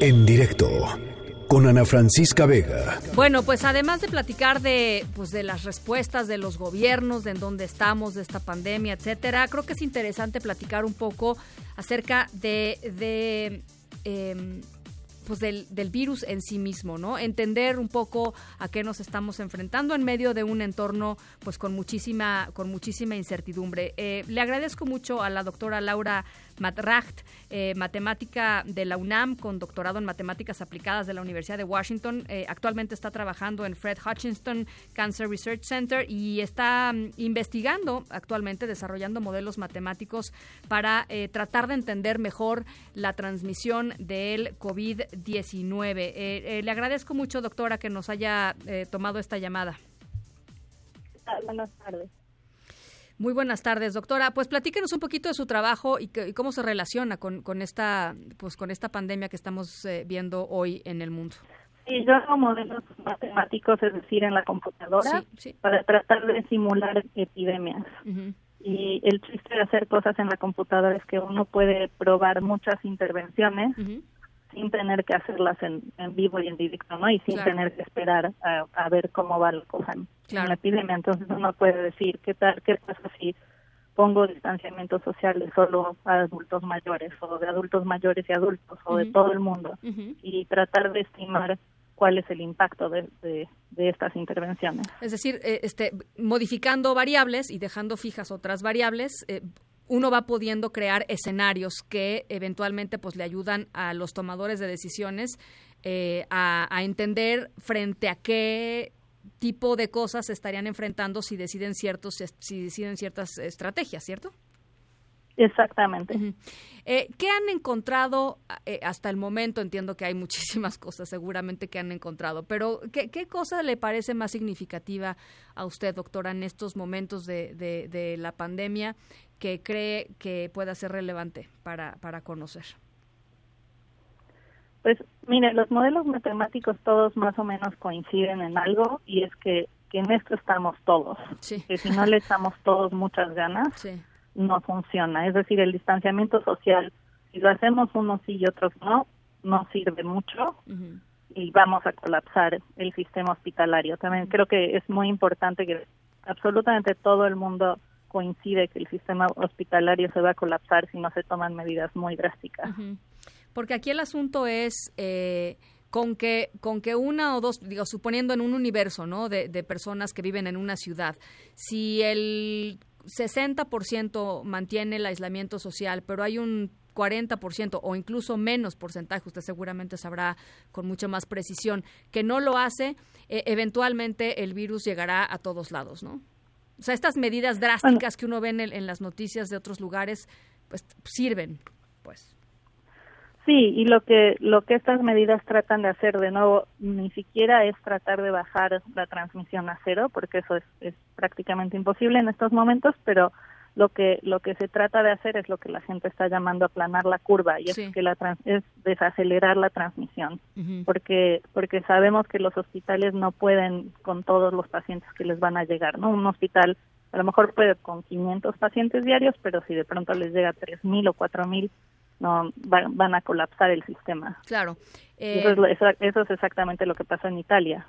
En directo con Ana Francisca Vega. Bueno, pues además de platicar de, pues de las respuestas de los gobiernos, de en dónde estamos, de esta pandemia, etcétera, creo que es interesante platicar un poco acerca de, de em, pues del, del, virus en sí mismo, ¿no? Entender un poco a qué nos estamos enfrentando en medio de un entorno pues con muchísima, con muchísima incertidumbre. Eh, le agradezco mucho a la doctora Laura Matracht, eh, matemática de la UNAM con doctorado en matemáticas aplicadas de la Universidad de Washington. Eh, actualmente está trabajando en Fred Hutchinson Cancer Research Center y está mm, investigando actualmente, desarrollando modelos matemáticos para tratar de entender mejor la transmisión del COVID-19. Le agradezco mucho, doctora, que nos haya tomado esta llamada. Buenas tardes. Muy buenas tardes, doctora. Pues platíquenos un poquito de su trabajo y, cómo se relaciona con, esta pues con esta pandemia que estamos eh, viendo hoy en el mundo. Sí, yo hago modelos matemáticos, es decir, en la computadora, para tratar de simular epidemias. Y el chiste de hacer cosas en la computadora es que uno puede probar muchas intervenciones sin tener que hacerlas en, en vivo y en directo, ¿no? Y sin tener que esperar a, ver cómo va la cosa en, la epidemia. Entonces uno puede decir, ¿qué tal, qué pasa si pongo distanciamiento social de solo a adultos mayores o de adultos mayores y adultos o de todo el mundo y tratar de estimar cuál es el impacto de, de, estas intervenciones. Es decir, eh, este, modificando variables y dejando fijas otras variables, eh, uno va pudiendo crear escenarios que eventualmente pues le ayudan a los tomadores de decisiones eh, a, entender frente a qué tipo de cosas se estarían enfrentando si deciden ciertos si deciden ciertas estrategias, ¿cierto? Exactamente. Eh, ¿Qué han encontrado eh, hasta el momento? Entiendo que hay muchísimas cosas seguramente que han encontrado, pero ¿qué, qué cosa le parece más significativa a usted, doctora, en estos momentos de, de la pandemia que cree que pueda ser relevante para, para conocer? Pues mire, los modelos matemáticos todos más o menos coinciden en algo y es que, que en esto estamos todos. Que si no le echamos todos muchas ganas, no funciona. Es decir, el distanciamiento social, si lo hacemos unos sí y otros no, no sirve mucho y vamos a colapsar el sistema hospitalario. También creo que es muy importante que absolutamente todo el mundo coincide que el sistema hospitalario se va a colapsar si no se toman medidas muy drásticas. Porque aquí el asunto es eh, con que con que una o dos, digo, suponiendo en un universo, ¿no? De, personas que viven en una ciudad, si el 60% mantiene el aislamiento social, pero hay un 40% o incluso menos porcentaje, usted seguramente sabrá con mucha más precisión, que no lo hace, e, eventualmente el virus llegará a todos lados, ¿no? O sea, estas medidas drásticas que uno ve en, las noticias de otros lugares, pues sirven, pues. Sí, y lo que lo que estas medidas tratan de hacer de nuevo ni siquiera es tratar de bajar la transmisión a cero, porque eso es, es prácticamente imposible en estos momentos, pero lo que lo que se trata de hacer es lo que la gente está llamando aplanar la curva y es que la es desacelerar la transmisión porque porque sabemos que los hospitales no pueden con todos los pacientes que les van a llegar no un hospital a lo mejor puede con 500 pacientes diarios pero si de pronto les llega 3000 o 4000 no van, a colapsar el sistema. Claro. Eso, es, eso, es, exactamente lo que pasó en Italia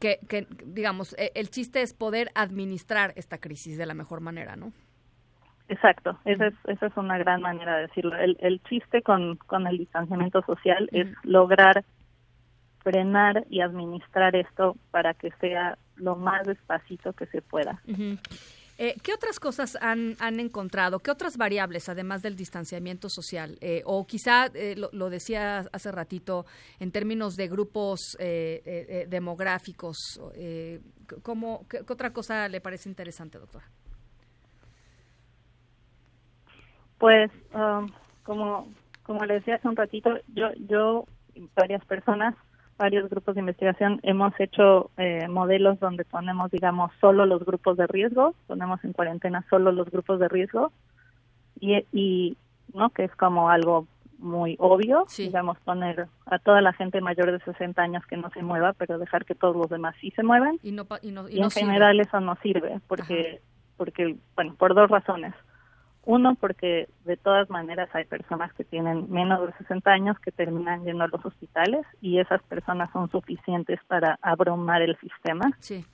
que, digamos, e, el chiste es poder administrar esta crisis de la mejor manera, ¿no? Exacto, esa es, esa es una gran manera de decirlo. El, el chiste con, con el distanciamiento social es lograr frenar y administrar esto para que sea lo más despacito que se pueda. Eh, ¿Qué otras cosas han, han, encontrado? ¿Qué otras variables, además del distanciamiento social? Eh, o quizá, eh, lo, decía hace ratito, en términos de grupos demográficos, ¿cómo, qué, otra cosa le parece interesante, doctora? Pues, um, como, como le decía hace un ratito, yo, yo varias personas varios grupos de investigación hemos hecho eh, modelos donde ponemos, digamos, solo los grupos de riesgo, ponemos en cuarentena solo los grupos de riesgo y, y no que es como algo muy obvio, digamos, poner a toda la gente mayor de 60 años que no se mueva, pero dejar que todos los demás sí se muevan. Y, no, y, en general eso no sirve, porque, porque, bueno, por dos razones. Uno, porque de todas maneras hay personas que tienen menos de 60 años que terminan yendo a los hospitales y esas personas son suficientes para abrumar el sistema. Sí.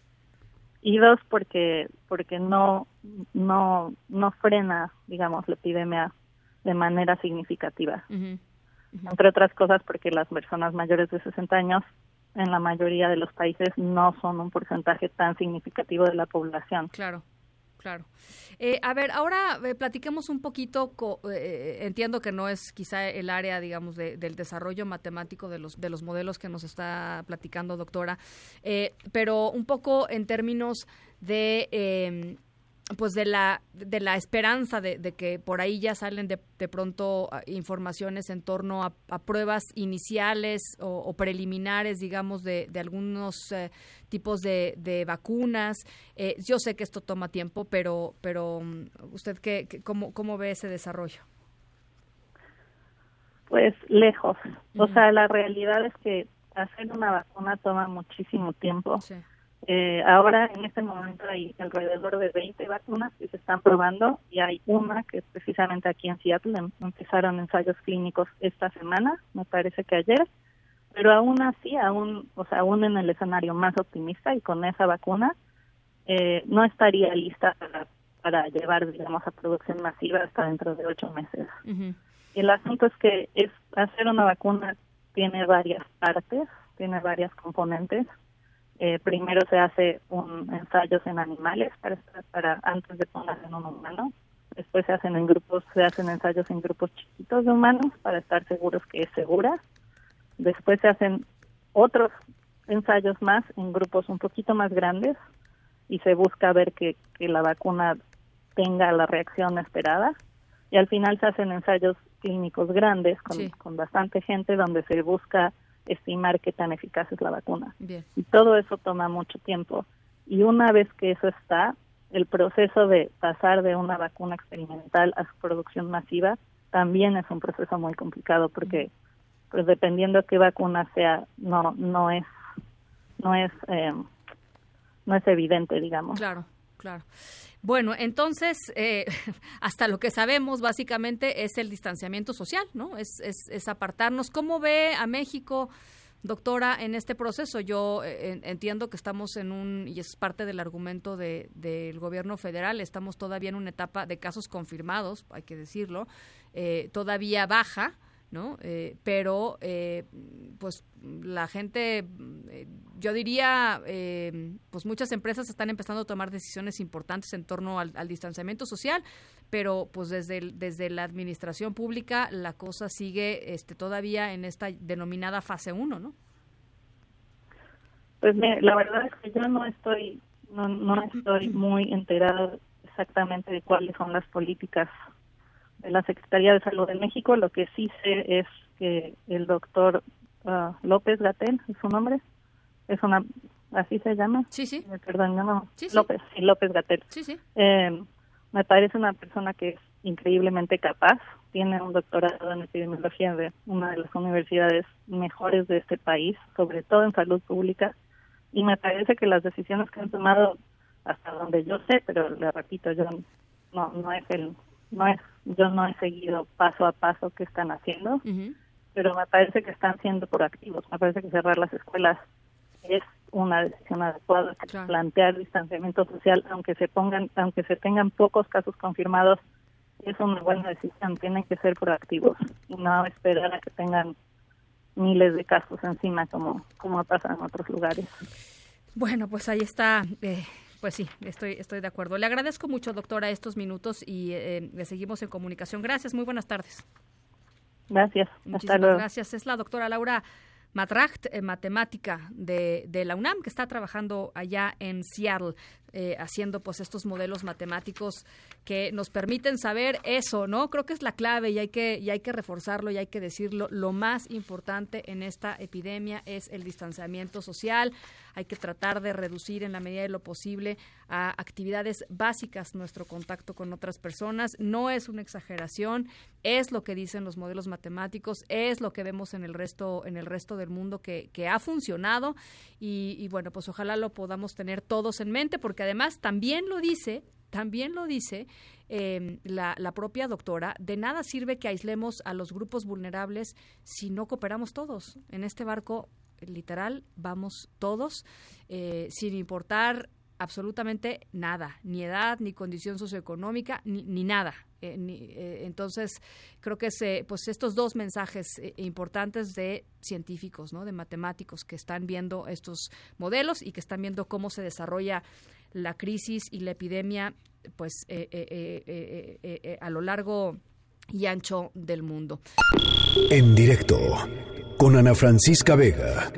Y dos, porque porque no no no frena, digamos, la epidemia de manera significativa. Entre otras cosas, porque las personas mayores de 60 años en la mayoría de los países no son un porcentaje tan significativo de la población. Claro. Claro. Eh, a ver, ahora eh, platiquemos un poquito, eh, entiendo que no es quizá el área, digamos, del desarrollo matemático de los, de los modelos que nos está platicando, doctora, pero un poco en términos de em, pues de la de la esperanza de, que por ahí ya salen de, de pronto ah, informaciones en torno a, pruebas iniciales o, preliminares digamos de, de algunos eh, tipos de, de vacunas. Eh, yo sé que esto toma tiempo pero pero mm, usted qué, cómo cómo ve ese desarrollo pues lejos. O sea la realidad es que hacer una vacuna toma muchísimo tiempo. Sí eh, ahora, en este momento, hay alrededor de 20 vacunas que se están probando y hay una que precisamente aquí en Seattle em, empezaron ensayos clínicos esta semana, me parece que ayer, pero aún así, aún, o sea, aún en el escenario más optimista y con esa vacuna, eh, no estaría lista para, para llevar, digamos, a producción masiva hasta dentro de ocho meses. El asunto es que es hacer una vacuna tiene varias partes, tiene varias componentes eh, primero se hace un ensayos en animales para, para antes de ponerse en un humano. Después se hacen en grupos, se hacen ensayos en grupos chiquitos de humanos para estar seguros que es segura. Después se hacen otros ensayos más en grupos un poquito más grandes y se busca ver que, que la vacuna tenga la reacción esperada. Y al final se hacen ensayos clínicos grandes con, con bastante gente donde se busca estimar qué tan eficaz es la vacuna. Y todo eso toma mucho tiempo. Y una vez que eso está, el proceso de pasar de una vacuna experimental a su producción masiva también es un proceso muy complicado porque pues dependiendo qué vacuna sea no no es no es eh, no es evidente digamos claro claro bueno, entonces, eh, hasta lo que sabemos básicamente es el distanciamiento social, ¿no? Es, es, apartarnos. ¿Cómo ve a México? Doctora, en este proceso yo eh, entiendo que estamos en un, y es parte del argumento de, del gobierno federal, estamos todavía en una etapa de casos confirmados, hay que decirlo, eh, todavía baja, ¿no? Eh, pero, eh, pues la gente, eh, yo diría, pues muchas empresas están empezando a tomar decisiones importantes en torno al, distanciamiento social, pero pues desde, desde la administración pública la cosa sigue este, todavía en esta denominada fase 1, ¿no? Pues la verdad es que yo no estoy, no, no estoy muy enterada exactamente de cuáles son las políticas de la Secretaría de Salud de México. Lo que sí sé es que el doctor uh, López Gatel, es su nombre, es una, así se llama. Sí, sí. Eh, perdón, no, López, sí, López Gatel. Sí, sí. Eh, me parece una persona que es increíblemente capaz. Tiene un doctorado en epidemiología de una de las universidades mejores de este país, sobre todo en salud pública. Y me parece que las decisiones que han tomado, hasta donde yo sé, pero le repito, yo no, no es el no es yo no he seguido paso a paso qué están haciendo pero me parece que están siendo proactivos. Me parece que cerrar las escuelas es una decisión adecuada plantear distanciamiento social aunque se pongan aunque se tengan pocos casos confirmados es una buena decisión. Tienen que ser proactivos y no esperar a que tengan miles de casos encima como como pasa en otros lugares. Bueno pues ahí está eh, pues sí, estoy, estoy de acuerdo. Le agradezco mucho, doctora, estos minutos y eh, le seguimos en comunicación. Gracias, muy buenas tardes. Gracias. Muchísimas gracias. Es la doctora Laura Matracht, eh, matemática de, de, la UNAM, que está trabajando allá en Seattle. Eh, haciendo pues estos modelos matemáticos que nos permiten saber eso, ¿no? Creo que es la clave y hay que, y hay que reforzarlo y hay que decirlo. Lo más importante en esta epidemia es el distanciamiento social. Hay que tratar de reducir en la medida de lo posible a actividades básicas nuestro contacto con otras personas. No es una exageración, es lo que dicen los modelos matemáticos, es lo que vemos en el resto, en el resto del mundo que, ha funcionado y, y bueno, pues ojalá lo podamos tener todos en mente porque además también lo dice también lo dice em, la, propia doctora, de nada sirve que aislemos a los grupos vulnerables si no cooperamos todos. En este barco, literal, vamos todos, eh, sin importar absolutamente nada, ni edad, ni condición socioeconómica, ni, ni nada. Eh, eh, entonces, creo que se, pues estos dos mensajes importantes de científicos, ¿no? de matemáticos que están viendo estos modelos y que están viendo cómo se desarrolla la crisis y la epidemia pues a lo largo y ancho del mundo. En directo con Ana Francisca Vega.